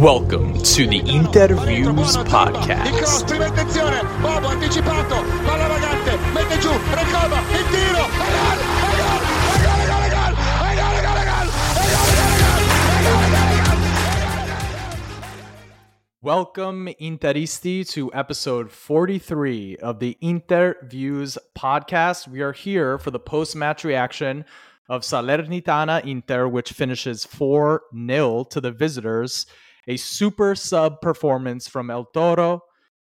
Welcome to the Interviews Podcast. Welcome, Interisti, to episode 43 of the Interviews Podcast. We are here for the post match reaction of Salernitana Inter, which finishes 4 0 to the visitors a super sub performance from El Toro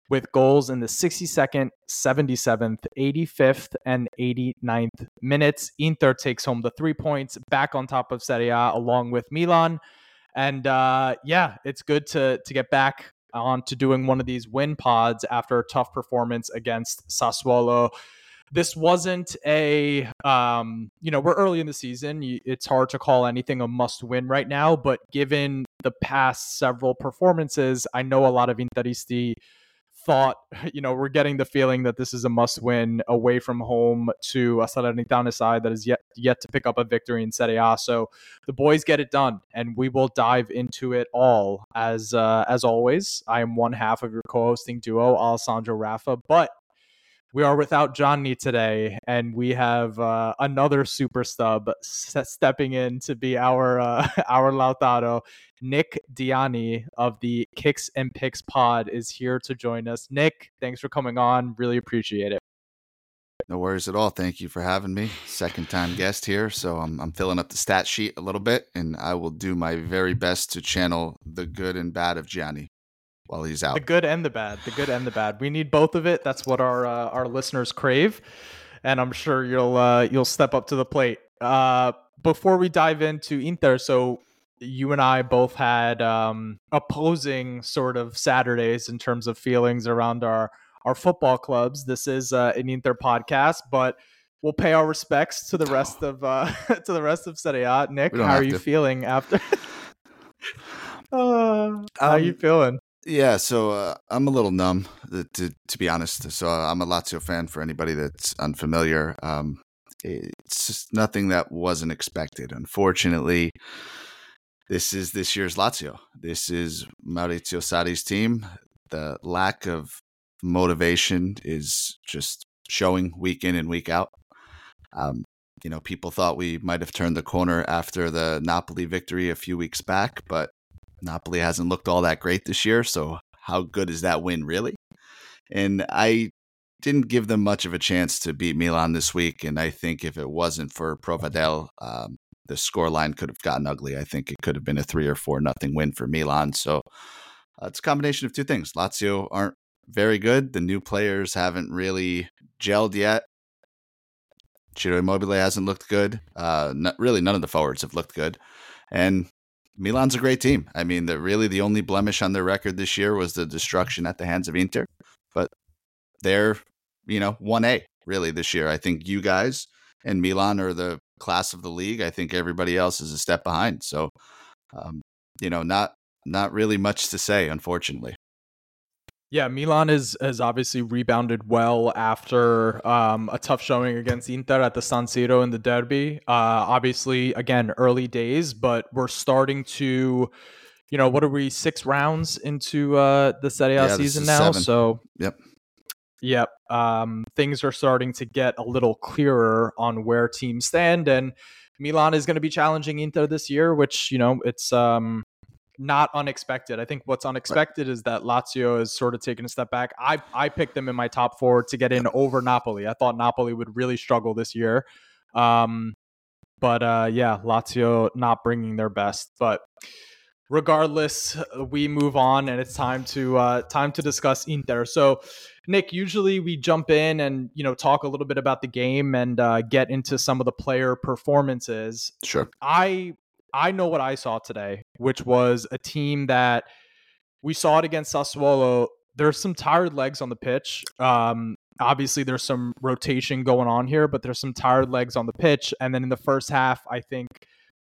with goals in the 62nd, 77th, 85th, and 89th minutes. Inter takes home the three points, back on top of Serie A along with Milan. And uh, yeah, it's good to to get back on to doing one of these win pods after a tough performance against Sassuolo. This wasn't a, um, you know, we're early in the season. It's hard to call anything a must win right now, but given the past several performances, I know a lot of Interisti thought, you know, we're getting the feeling that this is a must win away from home to a Salernitana side that is yet yet to pick up a victory in Serie A. So the boys get it done, and we will dive into it all as uh, as always. I am one half of your co-hosting duo, Alessandro Rafa, but we are without Gianni today, and we have uh, another super stub stepping in to be our uh, our Lautaro. Nick Dianni of the Kicks and Picks pod is here to join us. Nick, thanks for coming on. Really appreciate it. No worries at all. Thank you for having me. Second time guest here. So I'm, I'm filling up the stat sheet a little bit, and I will do my very best to channel the good and bad of Gianni while he's out. The good and the bad. The good and the bad. We need both of it. That's what our uh, our listeners crave, and I'm sure you'll uh, you'll step up to the plate. Uh, before we dive into Inter, so you and I both had um, opposing sort of Saturdays in terms of feelings around our our football clubs. This is uh, an Inter podcast, but we'll pay our respects to the rest of uh, to the rest of Serie A. Nick, how are you to. feeling after? uh, how are you Um, feeling? Yeah, so uh, I'm a little numb, uh, to to be honest. So I'm a Lazio fan. For anybody that's unfamiliar, um, it's just nothing that wasn't expected. Unfortunately, this is this year's Lazio. This is Maurizio Sarri's team. The lack of motivation is just showing week in and week out. Um, you know, people thought we might have turned the corner after the Napoli victory a few weeks back, but Napoli hasn't looked all that great this year. So, how good is that win, really? And I didn't give them much of a chance to beat Milan this week. And I think if it wasn't for Provedel, um, the scoreline could have gotten ugly. I think it could have been a three or four nothing win for Milan. So, uh, it's a combination of two things. Lazio aren't very good. The new players haven't really gelled yet. Ciro Immobile hasn't looked good. Uh, not, really, none of the forwards have looked good. And Milan's a great team. I mean, the really the only blemish on their record this year was the destruction at the hands of Inter, but they're you know one A really this year. I think you guys and Milan are the class of the league. I think everybody else is a step behind. So, um, you know, not not really much to say, unfortunately. Yeah, Milan is has obviously rebounded well after um, a tough showing against Inter at the San Siro in the derby. Uh, obviously, again, early days, but we're starting to, you know, what are we six rounds into uh, the Serie A Yeah, season now? seven. So, Yep. yep, um, things are starting to get a little clearer on where teams stand, and Milan is going to be challenging Inter this year, which you know it's um, not unexpected. I think what's unexpected is that Lazio has sort of taken a step back. I I picked them in my top four to get in over Napoli. I thought Napoli would really struggle this year. Um, but uh, yeah, Lazio not bringing their best. But regardless, we move on, and it's time to uh, time to discuss Inter. So, Nick, usually we jump in and you know talk a little bit about the game and uh, get into some of the player performances. Sure. I I know what I saw today, which was a team that we saw it against Sassuolo. There's some tired legs on the pitch. Um, obviously, there's some rotation going on here, but there's some tired legs on the pitch. And then in the first half, I think,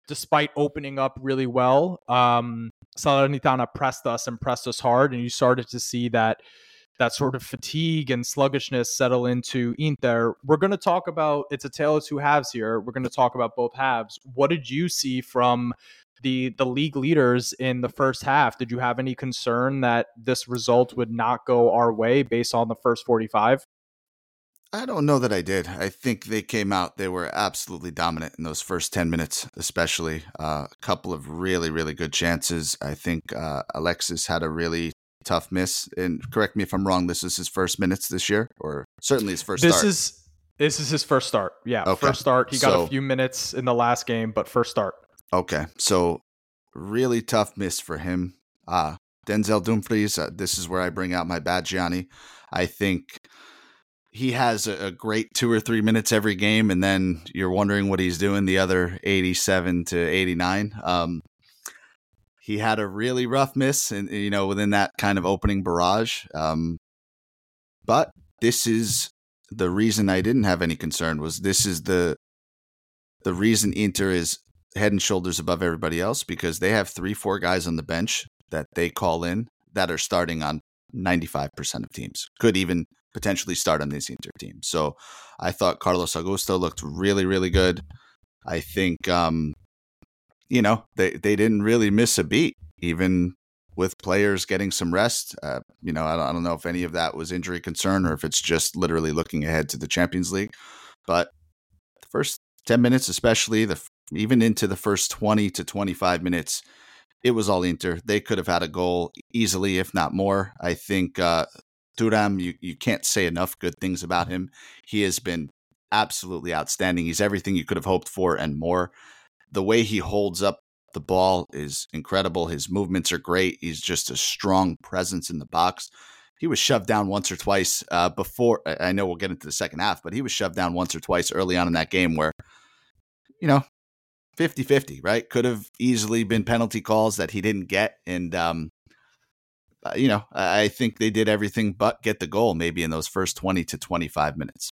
despite opening up really well, um, Salernitana pressed us and pressed us hard, and you started to see that that sort of fatigue and sluggishness settle into Inter. We're going to talk about it's a tale of two halves here. We're going to talk about both halves. What did you see from the the league leaders in the first half? Did you have any concern that this result would not go our way based on the first 45? I don't know that I did. I think they came out, they were absolutely dominant in those first 10 minutes, especially. Uh, a couple of really, really good chances. I think uh, Alexis had a really tough miss. And correct me if I'm wrong, this is his first minutes this year, or certainly his first this start. is this is his first start. Yeah, Okay. first start. He got So- a few minutes in the last game, but first start. Okay, so really tough miss for him. Uh, Denzel Dumfries, uh, this is where I bring out my bad Gianni. I think he has a, a great two or three minutes every game, and then you're wondering what he's doing the other 87 to 89. Um, he had a really rough miss, and you know, within that kind of opening barrage. Um, but this is the reason I didn't have any concern was this is the the reason Inter is head and shoulders above everybody else because they have three, four guys on the bench that they call in that are starting on 95% of teams. Could even potentially start on this Inter team. So I thought Carlos Augusto looked really, really good. I think, um, you know, they, they didn't really miss a beat, even with players getting some rest. Uh, you know, I don't, I don't know if any of that was injury concern or if it's just literally looking ahead to the Champions League. But the first 10 minutes, especially the even into the first 20 to 25 minutes, it was all Inter. They could have had a goal easily, if not more. I think uh, Thuram, you, you can't say enough good things about him. He has been absolutely outstanding. He's everything you could have hoped for and more. The way he holds up the ball is incredible. His movements are great. He's just a strong presence in the box. He was shoved down once or twice uh, before. I know we'll get into the second half, but he was shoved down once or twice early on in that game where, you know, 50 50, right? Could have easily been penalty calls that he didn't get. And, um, uh, you know, I think they did everything but get the goal maybe in those first 20 to 25 minutes.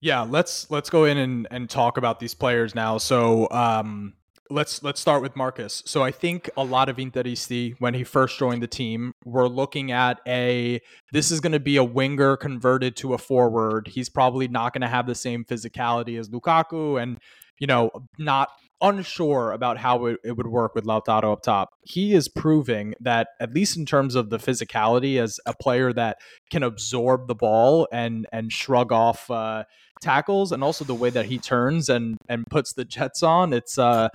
Yeah, let's let's go in and, and talk about these players now. So um let's let's start with Marcus. So I think a lot of Interisti when he first joined the team were looking at a this is going to be a winger converted to a forward. He's probably not going to have the same physicality as Lukaku and you know, not unsure about how it, it would work with Lautaro up top. He is proving that at least in terms of the physicality as a player that can absorb the ball and and shrug off uh tackles and also the way that he turns and and puts the jets on it's uh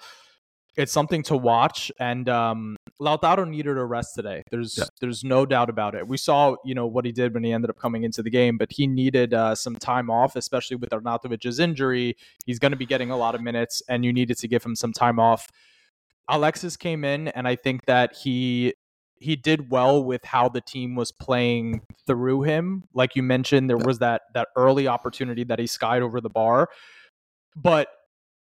it's something to watch. And um Lautaro needed a rest today. There's Yeah. there's no doubt about it. We saw you know what he did when he ended up coming into the game but he needed uh, some time off especially with Arnautovic's injury. He's going to be getting a lot of minutes and you needed to give him some time off. Alexis came in and I think that he he did well with how the team was playing through him. Like you mentioned, there was that that early opportunity that he skied over the bar, but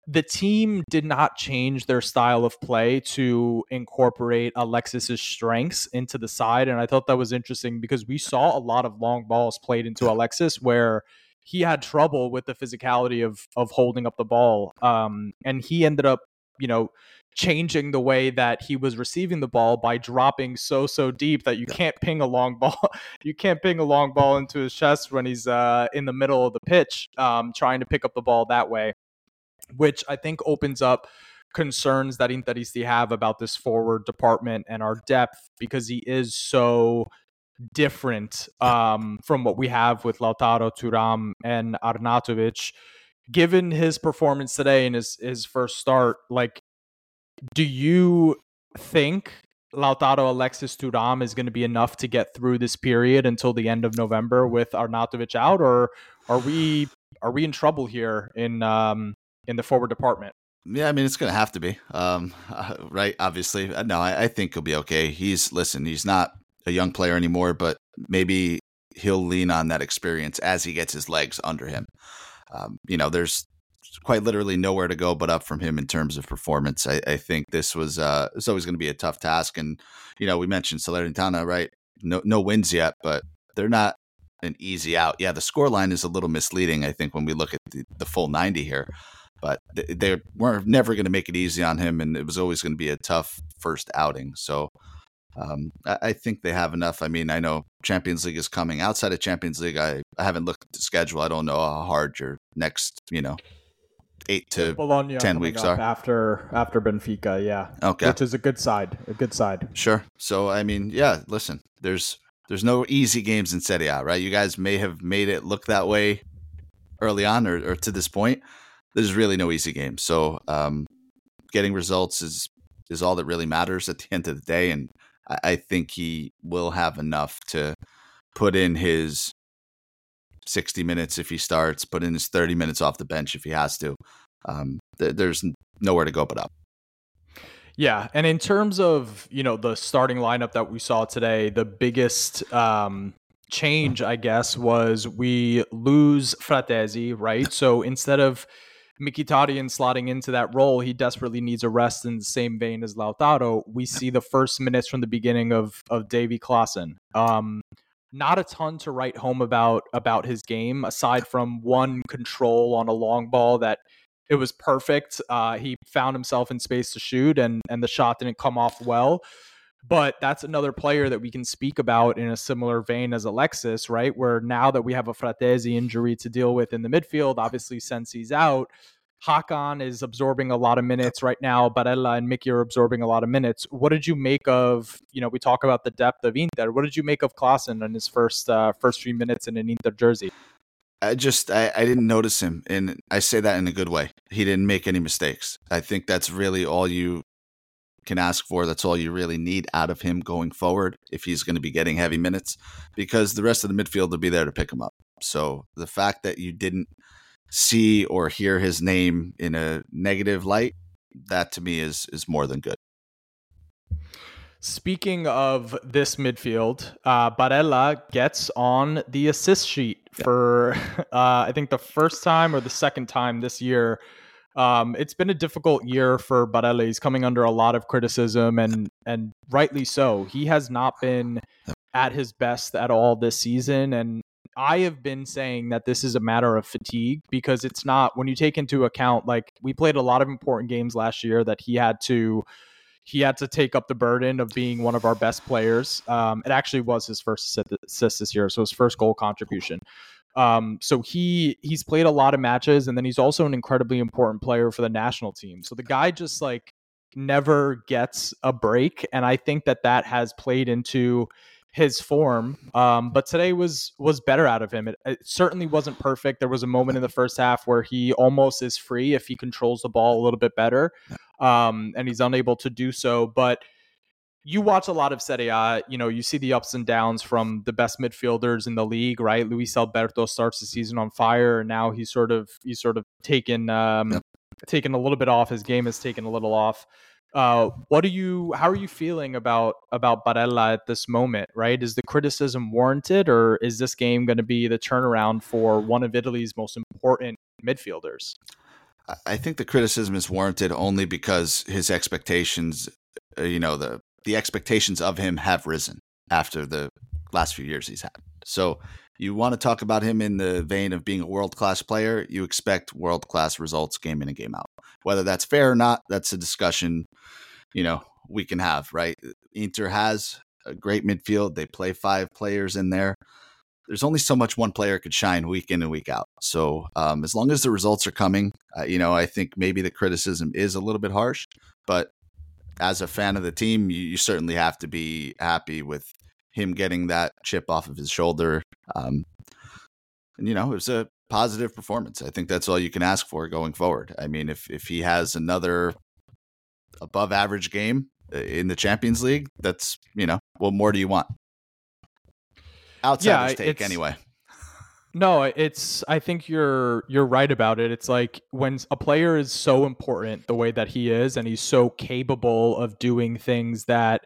the team did not change their style of play to incorporate Alexis's strengths into the side, and I thought that was interesting because we saw a lot of long balls played into Alexis where he had trouble with the physicality of of holding up the ball, um, and he ended up, you know, changing the way that he was receiving the ball by dropping so so deep that you can't ping a long ball you can't ping a long ball into his chest when he's uh, in the middle of the pitch um, trying to pick up the ball that way which i think opens up concerns that Interisti have about this forward department and our depth because he is so different um, from what we have with Lautaro Thuram and Arnautovic. Given his performance today in his his first start like do you think Lautaro Alexis Thuram is going to be enough to get through this period until the end of November with Arnautovic out, or are we are we in trouble here in um, in the forward department? Yeah, I mean it's going to have to be, um, right? Obviously, Uh, no, I, I think he'll be okay. He's listen, he's not a young player anymore, but maybe he'll lean on that experience as he gets his legs under him. Um, you know, there's quite literally nowhere to go but up from him in terms of performance. I, I think this was uh, it's always going to be a tough task, and you know, we mentioned Salernitana, right? No, no wins yet, but they're not an easy out. Yeah, the score line is a little misleading. I think when we look at the, the full ninety here but th- they were never going to make it easy on him, and it was always going to be a tough first outing. So um, I, I, think they have enough. I mean, I know Champions League is coming. Outside of Champions League, I, I haven't looked at the schedule. I don't know how hard your next, you know, eight to Bologna ten weeks are after after Benfica. Yeah, okay, which is a good side, a good side. Sure. So I mean, yeah. Listen, there's there's no easy games in Serie A, right? You guys may have made it look that way early on or, or to this point. There's really no easy game. So um, getting results is is all that really matters at the end of the day. And I, I think he will have enough to put in his 60 minutes if he starts, put in his 30 minutes off the bench if he has to. Um, th- there's nowhere to go but up. Yeah, and in terms of you know the starting lineup that we saw today, the biggest um, change, I guess, was we lose Fratesi, right? So instead of Mkhitaryan slotting into that role, he desperately needs a rest in the same vein as Lautaro. We see the first minutes from the beginning of of Davy Klaassen. Um, not a ton to write home about about his game aside from one control on a long ball that it was perfect. Uh, he found himself in space to shoot, and and the shot didn't come off well. But that's another player that we can speak about in a similar vein as Alexis, right? Where now that we have a Fratesi injury to deal with in the midfield, obviously since he's out, Hakan is absorbing a lot of minutes right now. Barella and Mickey are absorbing a lot of minutes. What did you make of? You know, we talk about the depth of Inter. What did you make of Klaassen in his first uh, first few minutes in an Inter jersey? I just I, I didn't notice him, and I say that in a good way. He didn't make any mistakes. I think that's really all you can ask for. That's all you really need out of him going forward if he's going to be getting heavy minutes, because the rest of the midfield will be there to pick him up. So the fact that you didn't see or hear his name in a negative light, that to me is is more than good. Speaking of this midfield, uh, Barella gets on the assist sheet for, uh, I think, the first time or the second time this year. Um, it's been a difficult year for Barella. He's coming under a lot of criticism, and and rightly so. He has not been at his best at all this season, and I have been saying that this is a matter of fatigue because it's not when you take into account like we played a lot of important games last year that he had to he had to take up the burden of being one of our best players. Um, it actually was his first assist this year, so his first goal contribution. Um, so he he's played a lot of matches, and then he's also an incredibly important player for the national team. So the guy just like never gets a break, and I think that that has played into his form. Um, but today was was better out of him. It, it, certainly wasn't perfect. There was a moment in the first half where he almost is free if he controls the ball a little bit better, um, and he's unable to do so. But you watch a lot of Serie A, you know, you see the ups and downs from the best midfielders in the league, right? Luis Alberto starts the season on fire, and now he's sort of he's sort of taken um, yep. taken a little bit off. His game has taken a little off. Uh, what do you? How are you feeling about about Barella at this moment? Right, is the criticism warranted, or is this game going to be the turnaround for one of Italy's most important midfielders? I think the criticism is warranted only because his expectations, uh, you know, the the expectations of him have risen after the last few years he's had. So you want to talk about him in the vein of being a world class player, you expect world class results game in and game out. Whether that's fair or not, that's a discussion, you know, we can have, right? Inter has a great midfield. They play five players in there. There's only so much one player could shine week in and week out. So um, as long as the results are coming, uh, you know, I think maybe the criticism is a little bit harsh, but as a fan of the team, you, you certainly have to be happy with him getting that chip off of his shoulder. Um, and you know, it was a positive performance. I think that's all you can ask for going forward. I mean, if if he has another above average game uh, in the Champions League, that's you know, what more do you want? Outsider's yeah, take anyway. No, it's I think you're you're right about it. It's like when a player is so important the way that he is and he's so capable of doing things that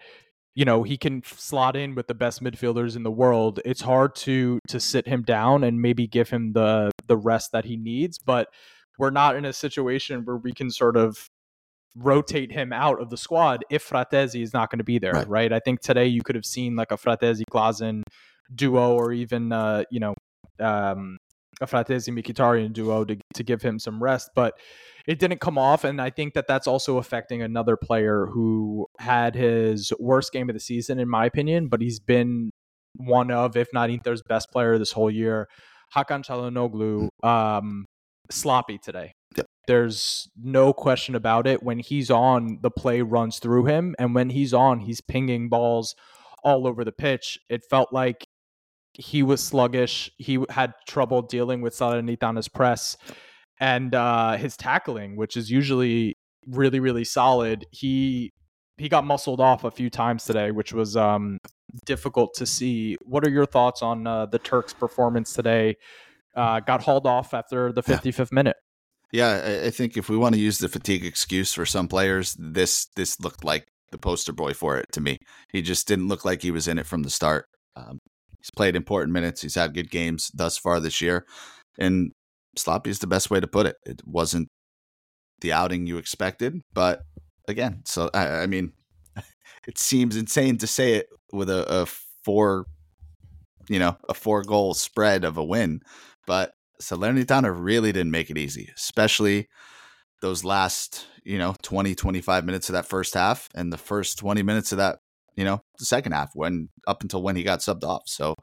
you know he can slot in with the best midfielders in the world it's hard to to sit him down and maybe give him the the rest that he needs but we're not in a situation where we can sort of rotate him out of the squad if Fratesi is not going to be there right. right. I think today you could have seen like a Fratesi Klaassen duo or even uh you know um a Fratesi Mkhitaryan duo to to give him some rest, but it didn't come off, and I think that that's also affecting another player who had his worst game of the season, in my opinion, but he's been one of, if not Inter's best player this whole year. Hakan Çalhanoğlu, um, sloppy today. Yep. There's no question about it. When he's on, the play runs through him, and when he's on, he's pinging balls all over the pitch. It felt like he was sluggish. He had trouble dealing with Salernitana's press and uh, his tackling, which is usually really really solid. He he got muscled off a few times today, which was um, difficult to see. What are your thoughts on uh, the Turks' performance today? Uh, got hauled off after the 55th yeah. minute. Yeah, I think if we want to use the fatigue excuse for some players, this this looked like the poster boy for it to me. He just didn't look like he was in it from the start. Um, he's played important minutes. He's had good games thus far this year, and sloppy is the best way to put it. It wasn't the outing you expected, but again, so I, I mean, it seems insane to say it with a, a four, you know, a four goal spread of a win, but Salernitana really didn't make it easy, especially those last, you know, 20, 25 minutes of that first half and the first 20 minutes of that, you know, the second half when up until when he got subbed off. So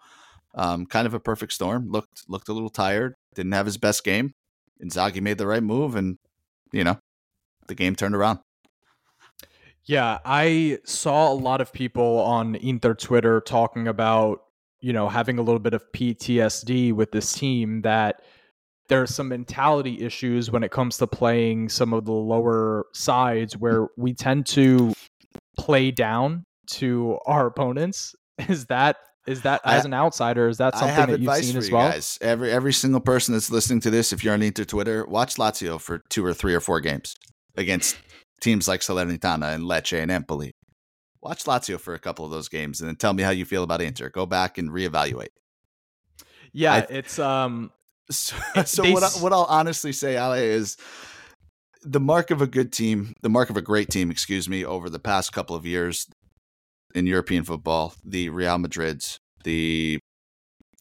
um, kind of a perfect storm. Looked looked a little tired, didn't have his best game. Inzaghi made the right move and, you know, the game turned around. Yeah, I saw a lot of people on Inter Twitter talking about you know, having a little bit of PTSD with this team that there are some mentality issues when it comes to playing some of the lower sides where we tend to play down to our opponents. Is that is that as an outsider? Is that something that you've seen you as well? Guys. Every every single person that's listening to this, if you're on Inter Twitter, watch Lazio for two or three or four games against teams like Salernitana and Lecce and Empoli watch Lazio for a couple of those games and then tell me how you feel about Inter. Go back and reevaluate. Yeah, I, it's um. So, so what, I, what I'll honestly say, Ale, is the mark of a good team, the mark of a great team, excuse me, over the past couple of years in European football, the Real Madrids, the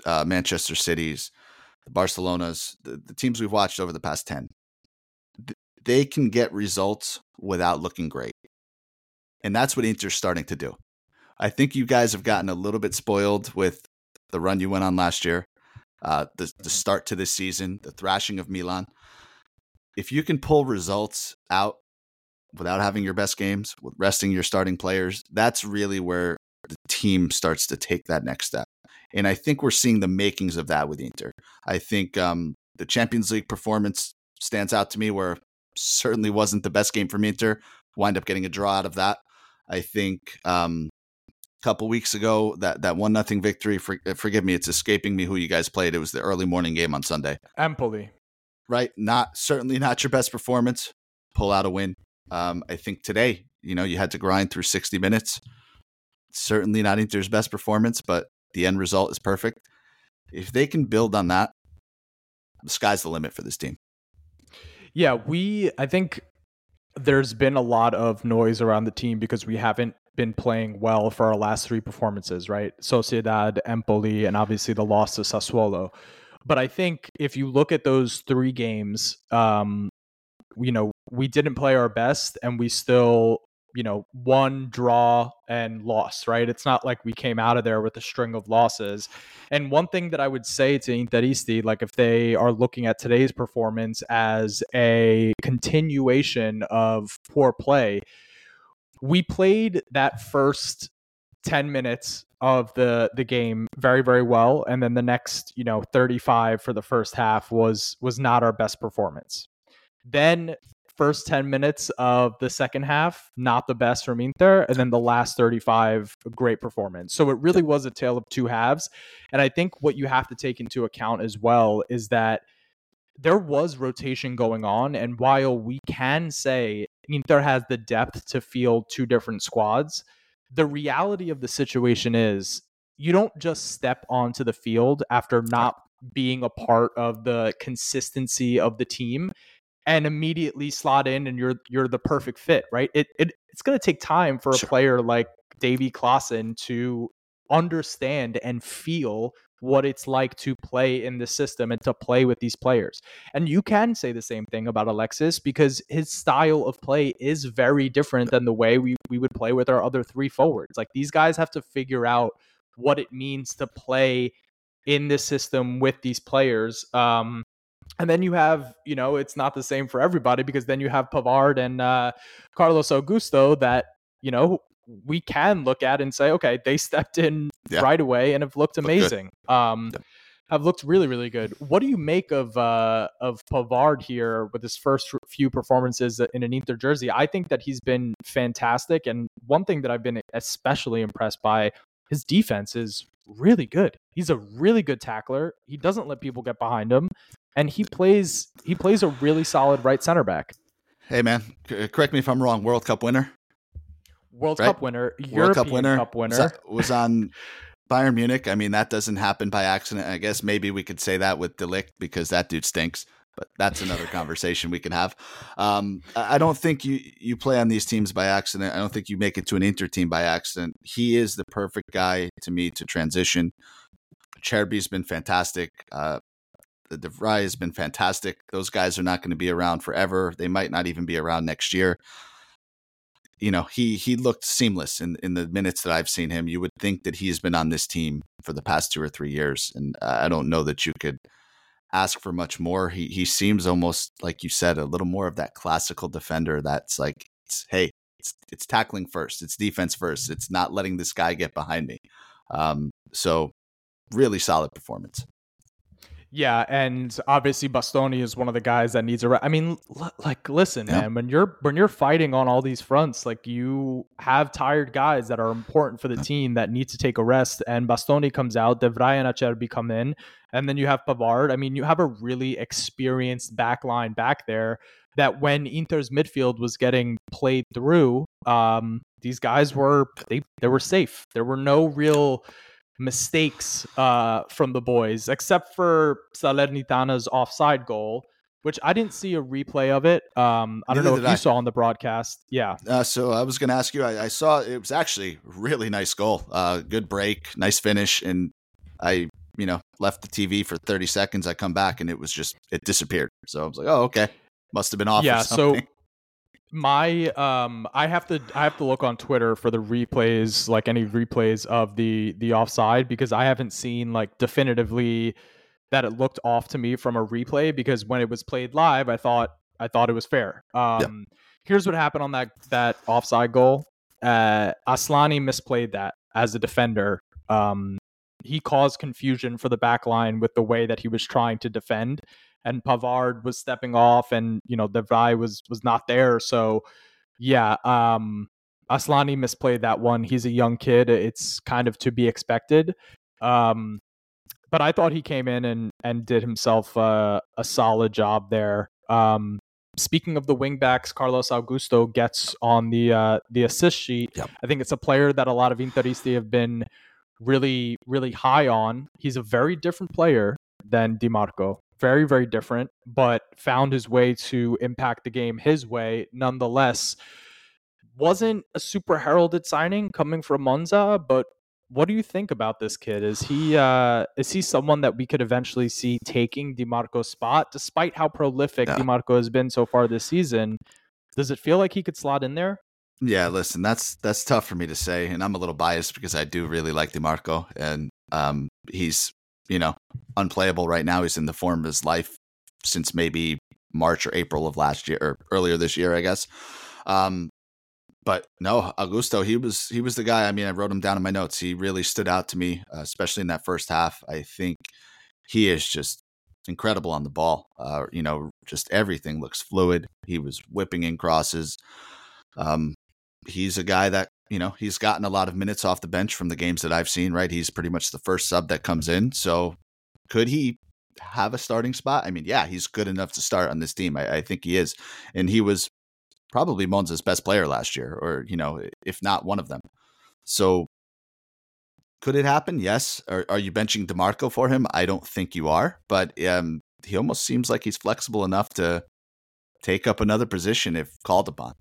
uh, Manchester Cities, the Barcelonas, the, the teams we've watched over the past 10, they can get results without looking great. And that's what Inter's starting to do. I think you guys have gotten a little bit spoiled with the run you went on last year, uh, the, the start to this season, the thrashing of Milan. If you can pull results out without having your best games, with resting your starting players, that's really where the team starts to take that next step. And I think we're seeing the makings of that with Inter. I think um, the Champions League performance stands out to me where certainly wasn't the best game from Inter. Wind up getting a draw out of that. I think um, a couple weeks ago that that one nothing victory. For, uh, forgive me, it's escaping me who you guys played. It was the early morning game on Sunday. Empoli, right? Not certainly not your best performance. Pull out a win. Um, I think today, you know, you had to grind through 60 minutes. Certainly not Inter's best performance, but the end result is perfect. If they can build on that, the sky's the limit for this team. Yeah, we I think there's been a lot of noise around the team because we haven't been playing well for our last three performances, right? Sociedad, Empoli, and obviously the loss to Sassuolo. But I think if you look at those three games, um, you know, we didn't play our best and we still you know, one draw and loss, right? It's not like we came out of there with a string of losses. And one thing that I would say to Interisti, like if they are looking at today's performance as a continuation of poor play, we played that first 10 minutes of the the game very very well and then the next you know 35 for the first half was was not our best performance then first 10 minutes of the second half, not the best from Inter, and then the last 35, great performance. So it really was a tale of two halves. And I think what you have to take into account as well is that there was rotation going on. And while we can say Inter has the depth to field two different squads, the reality of the situation is you don't just step onto the field after not being a part of the consistency of the team and immediately slot in and you're you're the perfect fit, right? It, it it's going to take time for a player like Davy Klaassen to understand and feel what it's like to play in the system and to play with these players. And you can say the same thing about Alexis because his style of play is very different than the way we, we would play with our other three forwards. Like these guys have to figure out what it means to play in this system with these players. Um, and then you have, you know, it's not the same for everybody because then you have Pavard and uh, Carlos Augusto that, you know, we can look at and say, okay, they stepped in yeah. right away and have looked amazing. Look um, yeah. Have looked really, really good. What do you make of uh, of Pavard here with his first few performances in an Inter jersey? I think that he's been fantastic, and one thing that I've been especially impressed by his defense is really good. He's a really good tackler. He doesn't let people get behind him, and he plays he plays a really solid right center back. Hey man, c- correct me if I'm wrong. World Cup winner, World right? Cup winner, World European Cup winner, Cup winner was, was on Bayern Munich. I mean, that doesn't happen by accident. I guess maybe we could say that with De Ligt because that dude stinks but that's another conversation we can have. Um, I don't think you you play on these teams by accident. I don't think you make it to an Inter team by accident. He is the perfect guy to me to transition. Cherby's been fantastic. Uh, the de Vrij has been fantastic. Those guys are not going to be around forever. They might not even be around next year. You know, he he looked seamless in in the minutes that I've seen him. You would think that he's been on this team for the past two or three years, and I don't know that you could ask for much more. He he seems almost like you said a little more of that classical defender that's like it's, hey, it's it's tackling first, it's defense first. It's not letting this guy get behind me. Um, so really solid performance. Yeah, and obviously Bastoni is one of the guys that needs a. Re- I mean, l- like, listen, yeah. man, when you're when you're fighting on all these fronts, like you have tired guys that are important for the team that need to take a rest. And Bastoni comes out, De Vrij and Acerbi come in, and then you have Pavard. I mean, you have a really experienced back line back there. That when Inter's midfield was getting played through, um, these guys were they they were safe. There were no real mistakes uh, from the boys, except for Salernitana's offside goal, which I didn't see a replay of it. Um, I don't know if you I. saw on the broadcast. Yeah. Uh, so I was going to ask you. I, I, saw it was actually really nice goal. Uh, good break, nice finish, and I, you know, left the TV for thirty seconds. I come back and it was just it disappeared. So I was like, oh, okay, must have been off. Yeah. So my um i have to i have to look on twitter for the replays like any replays of the the offside because i haven't seen like definitively that it looked off to me from a replay because when it was played live i thought i thought it was fair. Um here's what happened on that that offside goal. Uh aslani misplayed that as a defender. Um he caused confusion for the back line with the way that he was trying to defend and Pavard was stepping off, and you know De Vrij was was not there. So yeah, um, Aslani misplayed that one. He's a young kid; it's kind of to be expected. Um, but I thought he came in and and did himself uh, a solid job there. Um, speaking of the wingbacks, Carlos Augusto gets on the uh, the assist sheet. Yep. I think it's a player that a lot of Interisti have been really really high on. He's a very different player than Dimarco very, very different, but found his way to impact the game his way nonetheless. Wasn't a super heralded signing coming from Monza, but what do you think about this kid? Is he uh, is he someone that we could eventually see taking Dimarco's spot, despite how prolific yeah. Dimarco has been so far this season? Does it feel like he could slot in there? Yeah, listen, that's that's tough for me to say, and I'm a little biased because I do really like Dimarco, and um, he's you know, unplayable right now. He's in the form of his life since maybe March or April of last year or earlier this year, I guess. Um, but no, Augusto, he was he was the guy. I mean, I wrote him down in my notes. He really stood out to me, uh, especially in that first half. I think he is just incredible on the ball. Uh, you know, just everything looks fluid. He was whipping in crosses. Um, he's a guy that you know, he's gotten a lot of minutes off the bench from the games that I've seen, right? He's pretty much the first sub that comes in. So could he have a starting spot? I mean, yeah, he's good enough to start on this team. I, I think he is. And he was probably Monza's best player last year, or, you know, if not one of them. So could it happen? Yes. Are, are you benching Dimarco for him? I don't think you are, but um, he almost seems like he's flexible enough to take up another position if called upon.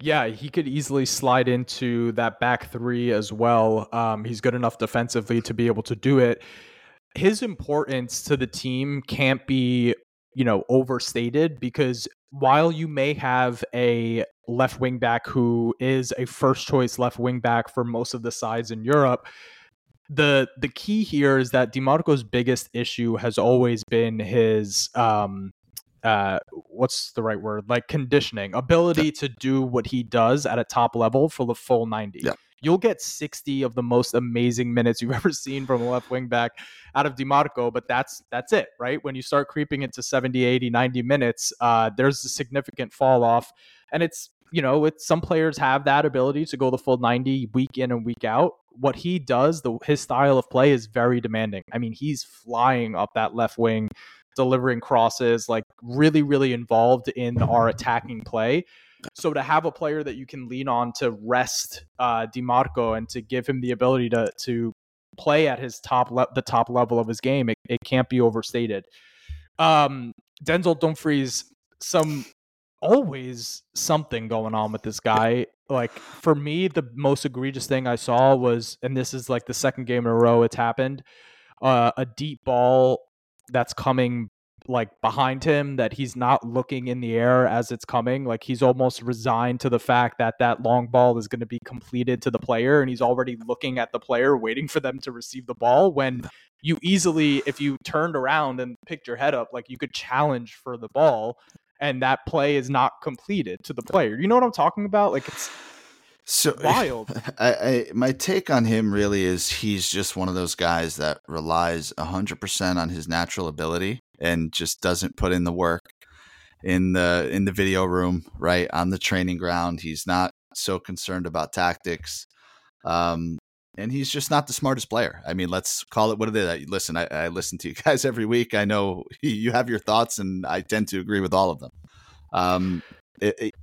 Yeah, he could easily slide into that back three as well. Um, he's good enough defensively to be able to do it. His importance to the team can't be, you know, overstated because while you may have a left wing back who is a first choice left wing back for most of the sides in Europe, the the key here is that Dimarco's biggest issue has always been his um uh what's the right word? Like conditioning ability yeah. to do what he does at a top level for the full 90 yeah. you'll get 60 of the most amazing minutes you've ever seen from a left wing back out of Dimarco but that's that's it right? When you start creeping into 70 80 90 minutes uh there's a significant fall off and it's you know it's some players have that ability to go the full 90 week in and week out. What he does the his style of play is very demanding. I mean he's flying up that left wing delivering crosses, like really, really involved in our attacking play. So to have a player that you can lean on to rest uh, Dimarco and to give him the ability to to play at his top le- the top level of his game, it, it can't be overstated. Um, Denzel Dumfries, some always something going on with this guy. Like for me, the most egregious thing I saw was, and this is like the second game in a row it's happened, uh, a deep ball that's coming like behind him that he's not looking in the air as it's coming like he's almost resigned to the fact that that long ball is going to be completed to the player and he's already looking at the player waiting for them to receive the ball when you easily if you turned around and picked your head up like you could challenge for the ball and that play is not completed to the player. You know what i'm talking about? Like it's so wild. I, I, my take on him really is he's just one of those guys that relies hundred percent on his natural ability and just doesn't put in the work in the in the video room, right on the training ground. He's not so concerned about tactics, um, and he's just not the smartest player. I mean, let's call it what it is. Listen, I, I listen to you guys every week. I know you have your thoughts, and I tend to agree with all of them. Um, it, it,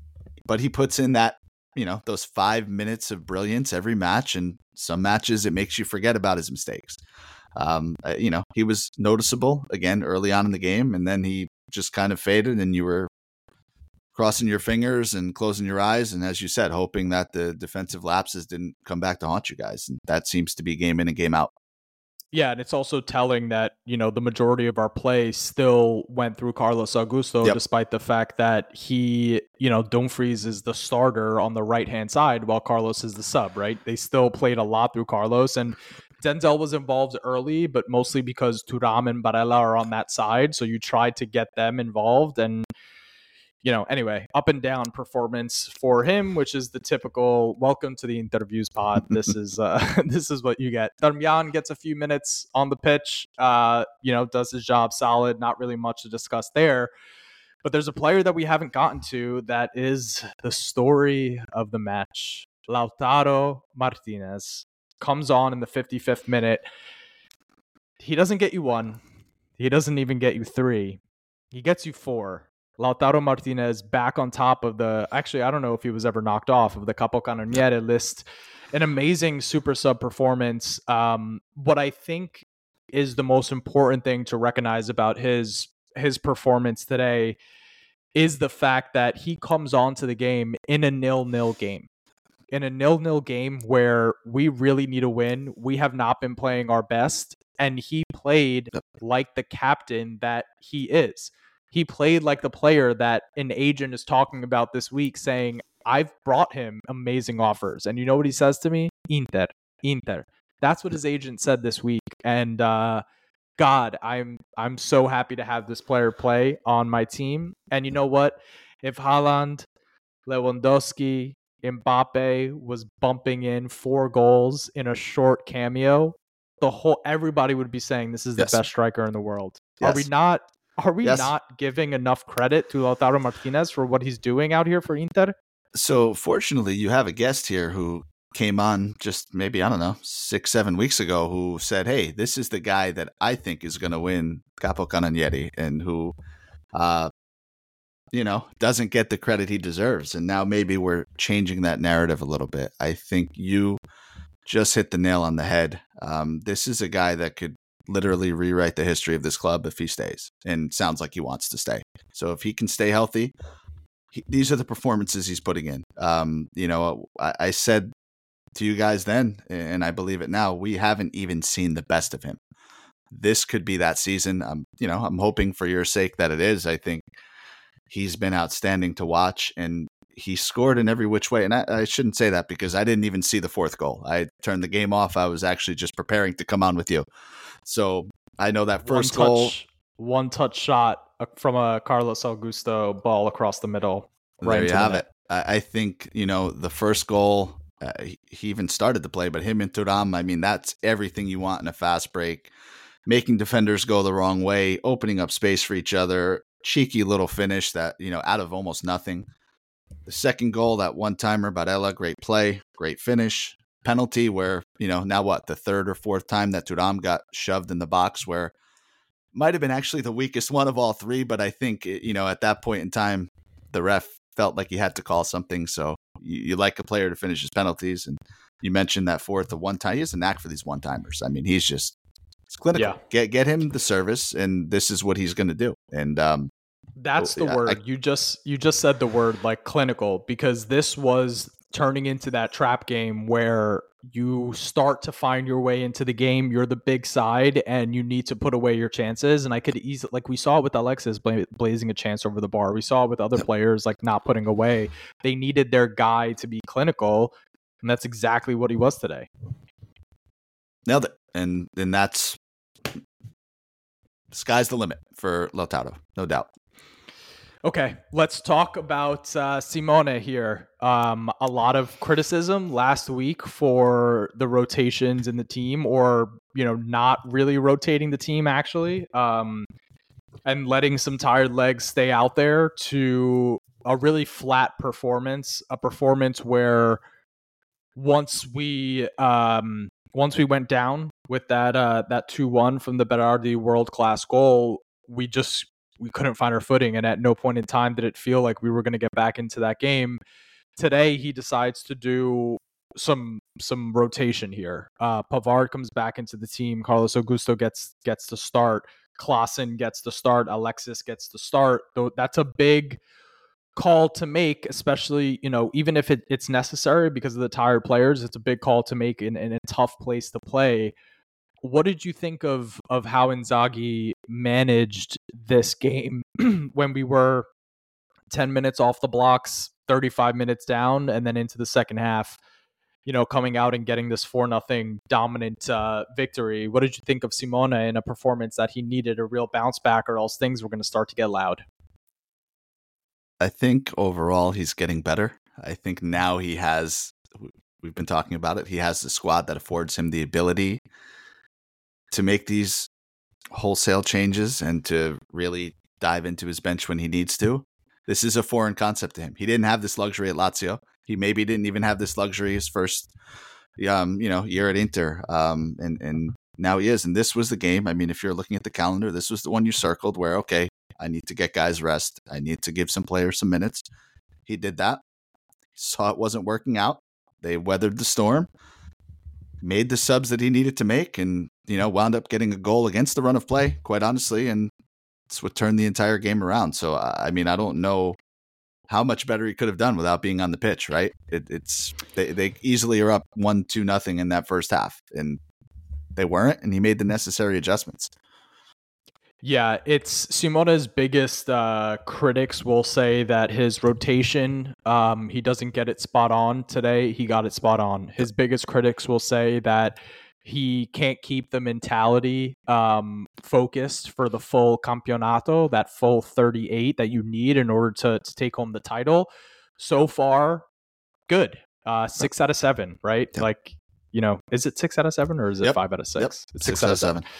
but he puts in that you know those five minutes of brilliance every match and some matches it makes you forget about his mistakes. Um, uh, you know he was noticeable again early on in the game and then he just kind of faded and you were crossing your fingers and closing your eyes and as you said hoping that the defensive lapses didn't come back to haunt you guys and that seems to be game in and game out yeah, and it's also telling that, you know, the majority of our play still went through Carlos Augusto, yep. despite the fact that he, you know, Dumfries is the starter on the right hand side while Carlos is the sub, right? They still played a lot through Carlos and Denzel was involved early, but mostly because Thuram and Barella are on that side. So you tried to get them involved and you know, anyway, up and down performance for him, which is the typical welcome to the interviews pod. This is uh this is what you get. Darmian gets a few minutes on the pitch, uh, you know, does his job solid, not really much to discuss there. But there's a player that we haven't gotten to that is the story of the match. Lautaro Martinez comes on in the 55th minute. He doesn't get you one. He doesn't even get you three. He gets you four Lautaro Martinez back on top of the. Actually, I don't know if he was ever knocked off of the Capocannoniere list. An amazing super sub performance. Um, what I think is the most important thing to recognize about his his performance today is the fact that he comes onto the game in a nil nil game. In a nil nil game where we really need a win, we have not been playing our best, and he played like the captain that he is he played like the player that an agent is talking about this week, saying, I've brought him amazing offers. And you know what he says to me? Inter, Inter. That's what his agent said this week. And uh, God, I'm I'm so happy to have this player play on my team. And you know what? If Haaland, Lewandowski, Mbappe was bumping in four goals in a short cameo, the whole everybody would be saying this is the yes. best striker in the world. Yes. Are we not are we yes. not giving enough credit to Lautaro Martinez for what he's doing out here for Inter? So, fortunately, you have a guest here who came on just maybe, I don't know, six, seven weeks ago who said, Hey, this is the guy that I think is going to win Capocannoniere and who, uh, you know, doesn't get the credit he deserves. And now maybe we're changing that narrative a little bit. I think you just hit the nail on the head. Um, this is a guy that could literally rewrite the history of this club if he stays and sounds like he wants to stay. So if he can stay healthy, he, these are the performances he's putting in. Um, you know, I, I said to you guys then, and I believe it now, we haven't even seen the best of him. This could be that season. I'm, you know, I'm hoping for your sake that it is. I think he's been outstanding to watch, and he scored in every which way. And I, I, shouldn't say that because I didn't even see the fourth goal. I turned the game off. I was actually just preparing to come on with you. So I know that first one goal, touch, one touch shot uh, from a Carlos Augusto ball across the middle. Right there you have it. I, I think you know the first goal. Uh, he, even started the play, but him and Thuram, I mean, that's everything you want in a fast break. Making defenders go the wrong way, opening up space for each other, cheeky little finish that you know out of almost nothing. The second goal, that one timer, Barella, great play, great finish. Penalty where, you know, now what, the third or fourth time that Thuram got shoved in the box where might have been actually the weakest one of all three, but I think, you know, at that point in time, the ref felt like he had to call something. So you, you like a player to finish his penalties. And you mentioned that fourth, the one time, he has a knack for these one timers. I mean, he's just, it's clinical. Yeah. Get, get him the service, and this is what he's going to do. And, um, that's the word. I, you just you just said the word like clinical because this was turning into that trap game where you start to find your way into the game. You're the big side, and you need to put away your chances. And I could easily, like we saw with Alexis bla- blazing a chance over the bar. We saw with other players like not putting away. They needed their guy to be clinical, and that's exactly what he was today. Nailed it, and and that's sky's the limit for Lautaro, no doubt. Okay, let's talk about uh, Simone here. Um, a lot of criticism last week for the rotations in the team, or you know, not really rotating the team actually, um, and letting some tired legs stay out there to a really flat performance, a performance where once we um, once we went down with that uh, that two one from the Berardi world class goal, we just we couldn't find our footing. And at no point in time did it feel like we were going to get back into that game. Today, he decides to do some some rotation here. Uh, Pavard comes back into the team. Carlos Augusto gets gets to start. Klaassen gets to start. Alexis gets to start. Though that's a big call to make, especially you know even if it, it's necessary because of the tired players. It's a big call to make in, in a tough place to play what did you think of of how Inzaghi managed this game when we were 10 minutes off the blocks, 35 minutes down and then into the second half, you know, coming out and getting this 4 nothing dominant uh, victory. What did you think of Simona in a performance that he needed a real bounce back or else things were going to start to get loud? I think overall he's getting better. I think now he has we've been talking about it. He has the squad that affords him the ability to make these wholesale changes and to really dive into his bench when he needs to. This is a foreign concept to him. He didn't have this luxury at Lazio. He maybe didn't even have this luxury his first, um, you know, year at Inter. Um, and and now he is. And this was the game. I mean, if you're looking at the calendar, this was the one you circled where okay, I need to get guys rest. I need to give some players some minutes. He did that. Saw it wasn't working out. They weathered the storm made the subs that he needed to make and, you know, wound up getting a goal against the run of play, quite honestly. And it's what turned the entire game around. So, I mean, I don't know how much better he could have done without being on the pitch, right? It, it's they, they easily are up one, two, nothing in that first half. And they weren't, and he made the necessary adjustments. Yeah, it's Simone's biggest uh, critics will say that his rotation, um, he doesn't get it spot on today. He got it spot on. His biggest critics will say that he can't keep the mentality um, focused for the full campionato, that full 38 that you need in order to, to take home the title. So far, good. Uh, six out of seven, right? Yep. Like, you know, is it six out of seven or is it yep. five out of six? Yep. Six, six, out of seven. seven.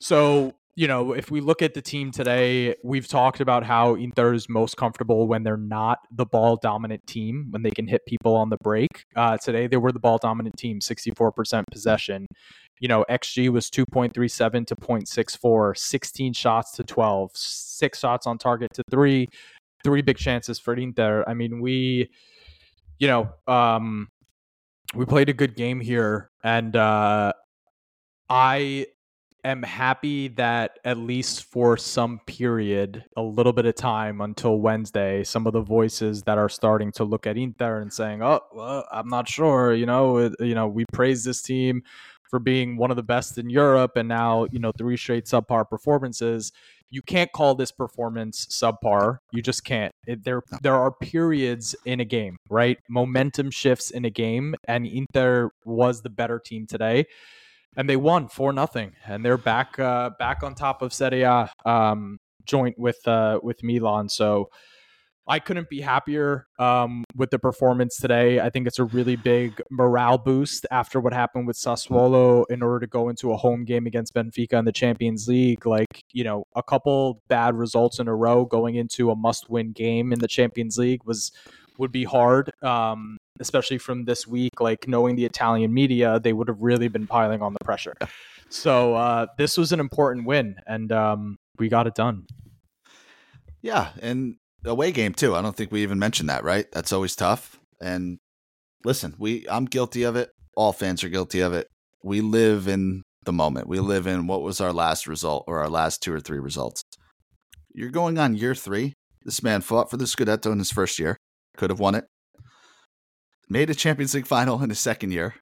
So you know, if we look at the team today, we've talked about how Inter is most comfortable when they're not the ball dominant team, when they can hit people on the break. Uh, today, they were the ball dominant team, 64% possession. You know, XG was 2.37 to 0.64, 16 shots to 12, six shots on target to three, three big chances for Inter. I mean, we, you know, um, we played a good game here, and uh, I am happy that at least for some period, a little bit of time until Wednesday, some of the voices that are starting to look at Inter and saying, "Oh, well, I'm not sure," you know, it, you know, we praise this team for being one of the best in Europe, and now you know three straight subpar performances. You can't call this performance subpar. You just can't. It, there, there are periods in a game, right? Momentum shifts in a game, and Inter was the better team today and they won four nothing, and they're back uh, back on top of Serie A, um, joint with uh, with Milan. So I couldn't be happier um, with the performance today. I think it's a really big morale boost after what happened with Sassuolo in order to go into a home game against Benfica in the Champions League. Like, you know, a couple bad results in a row going into a must win game in the Champions League was would be hard. Um, especially from this week, like knowing the Italian media, they would have really been piling on the pressure. So uh, this was an important win, and um, we got it done. Yeah, and away game too. I don't think we even mentioned that, right? That's always tough. And listen, we I'm guilty of it. All fans are guilty of it. We live in the moment. We live in what was our last result or our last two or three results. You're going on year three. This man fought for the Scudetto in his first year. Could have won it made a Champions League final in the second year.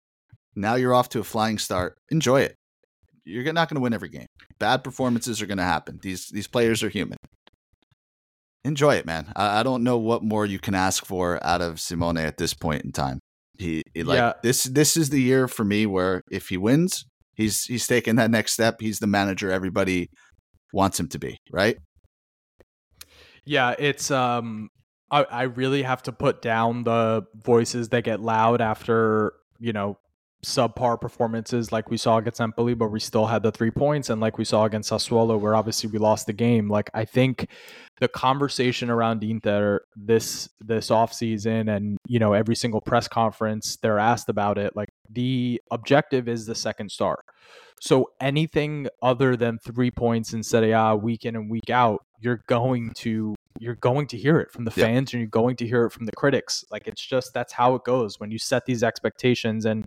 Now you're off to a flying start. Enjoy it. You're not going to win every game. Bad performances are going to happen. These these players are human. Enjoy it, man. I, I, don't know what more you can ask for out of Simone at this point in time. He, he like yeah. this this is the year for me where if he wins, he's he's taking that next step. He's the manager everybody wants him to be, right? Yeah, it's um I, I really have to put down the voices that get loud after, you know, subpar performances like we saw against Empoli, but we still had the three points, and like we saw against Sassuolo, where obviously we lost the game. Like I think the conversation around Inter this this off season, and you know every single press conference they're asked about it. Like the objective is the second star. So anything other than three points in Serie A week in and week out, you're going to you're going to hear it from the fans and you're going to hear it from the critics. Like it's just that's how it goes when you set these expectations and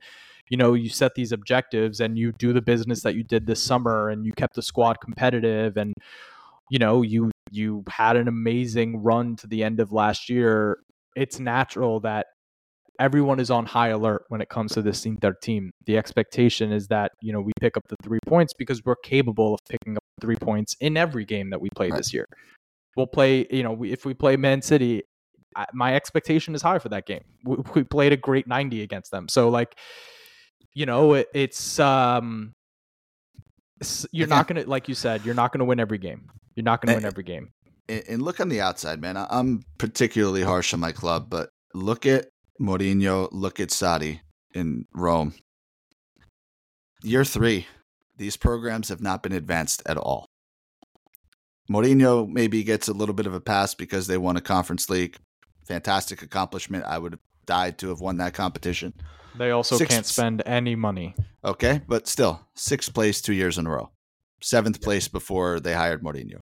you know you set these objectives and you do the business that you did this summer and you kept the squad competitive and you know you you had an amazing run to the end of last year. It's natural that everyone is on high alert when it comes to this Inter team. The expectation is that, you know, we pick up the three points because we're capable of picking up three points in every game that we play right. this year we'll play. You know, if we play Man City, my expectation is high for that game. We, we played a great ninety against them, so like, you know, it, it's um, you're not gonna like you said, you're not gonna win every game. You're not gonna win every game. And look on the outside, man. I'm particularly harsh on my club, but look at Mourinho, look at Sarri in Rome. Year three, these programs have not been advanced at all. Mourinho maybe gets a little bit of a pass because they won a conference league. Fantastic accomplishment. I would have died to have won that competition. They also can can't spend any money. Okay, but still, sixth place two years in a row. Seventh place before they hired Mourinho.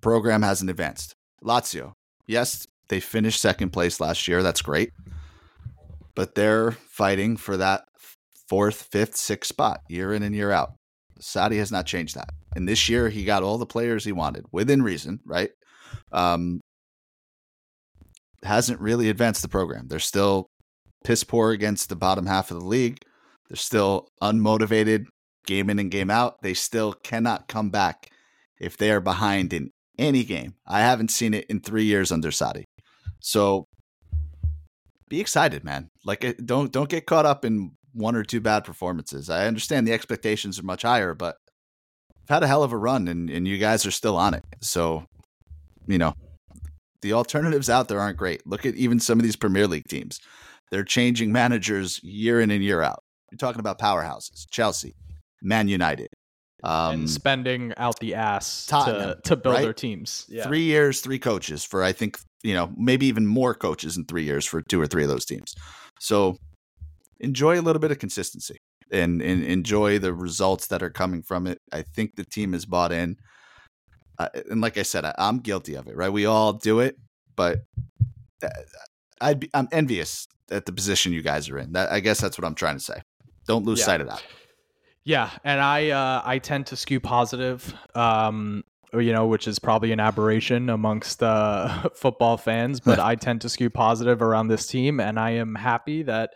Program hasn't advanced. Lazio, yes, they finished second place last year. That's great. But they're fighting for that fourth, fifth, sixth spot year in and year out. Sarri has not changed that. And this year, he got all the players he wanted within reason, right? Um, hasn't really advanced the program. They're still piss poor against the bottom half of the league. They're still unmotivated game in and game out. They still cannot come back if they are behind in any game. I haven't seen it in three years under Sarri. So be excited, man. Like don't don't get caught up in one or two bad performances. I understand the expectations are much higher, but had a hell of a run and, and you guys are still on it. So, you know, the alternatives out there aren't great. Look at even some of these Premier League teams. They're changing managers year in and year out. You're talking about powerhouses, Chelsea, Man United. Um, and spending out the ass to, to build right? their teams. Yeah. Three years, three coaches for, I think, you know, maybe even more coaches in three years for two or three of those teams. So enjoy a little bit of consistency and, and enjoy the results that are coming from it. I think the team is bought in. Uh, and like I said, I, am guilty of it, right? We all do it, but uh, I'd be, I'm envious at the position you guys are in. That I guess that's what I'm trying to say. Don't lose yeah. sight of that. Yeah, and I uh, I tend to skew positive, um, you know, which is probably an aberration amongst uh, football fans, but I tend to skew positive around this team, and I am happy that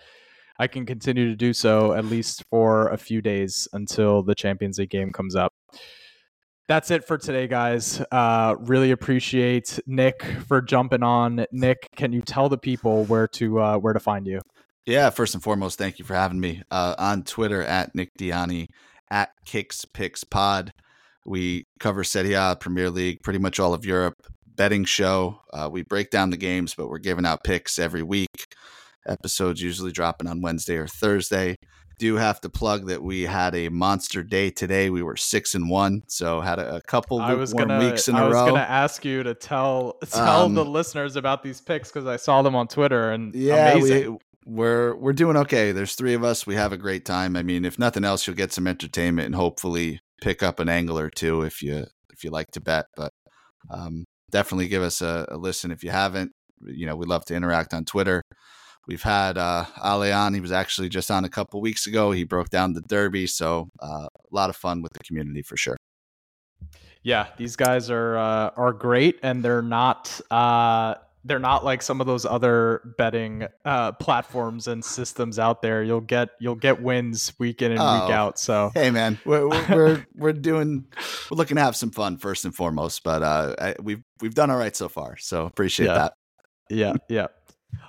I can continue to do so at least for a few days until the Champions League game comes up. That's it for today, guys. Uh, really appreciate Nick for jumping on. Nick, can you tell the people where to uh, where to find you? Yeah, first and foremost, thank you for having me uh, on Twitter at Nick Dianni at Kicks Picks Pod. We cover Serie A, Premier League, pretty much all of Europe. Betting show. Uh, we break down the games, but we're giving out picks every week. Episodes usually dropping on Wednesday or Thursday. Do have to plug that we had a monster day today. We were six and one, so had a, a couple I was gonna, weeks in I a was gonna ask you to tell tell Um, the listeners about these picks because I saw them on Twitter and Yeah, amazing. we we're we're doing okay. There's three of us. We have a great time. I mean, if nothing else, you'll get some entertainment and hopefully pick up an angle or two if you if you like to bet. But um, definitely give us a, a listen if you haven't. You know, we love to interact on Twitter. We've had uh, Ale on. He was actually just on a couple weeks ago. He broke down the Derby, so uh, a lot of fun with the community for sure. Yeah, these guys are uh, are great, and they're not uh, they're not like some of those other betting uh, platforms and systems out there. You'll get you'll get wins week in and week Oh. out. So Hey, man, we're we're we're, we're doing we're looking to have some fun first and foremost. But uh, I, we've we've done all right so far, so appreciate Yeah. that. yeah, yeah.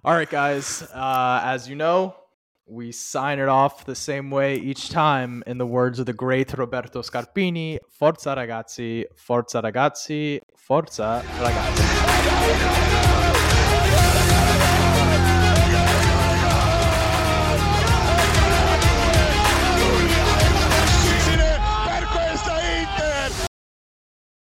All right, guys. Uh, as you know, we sign it off the same way each time. In the words of the great Roberto Scarpini, "Forza ragazzi, forza ragazzi, forza ragazzi."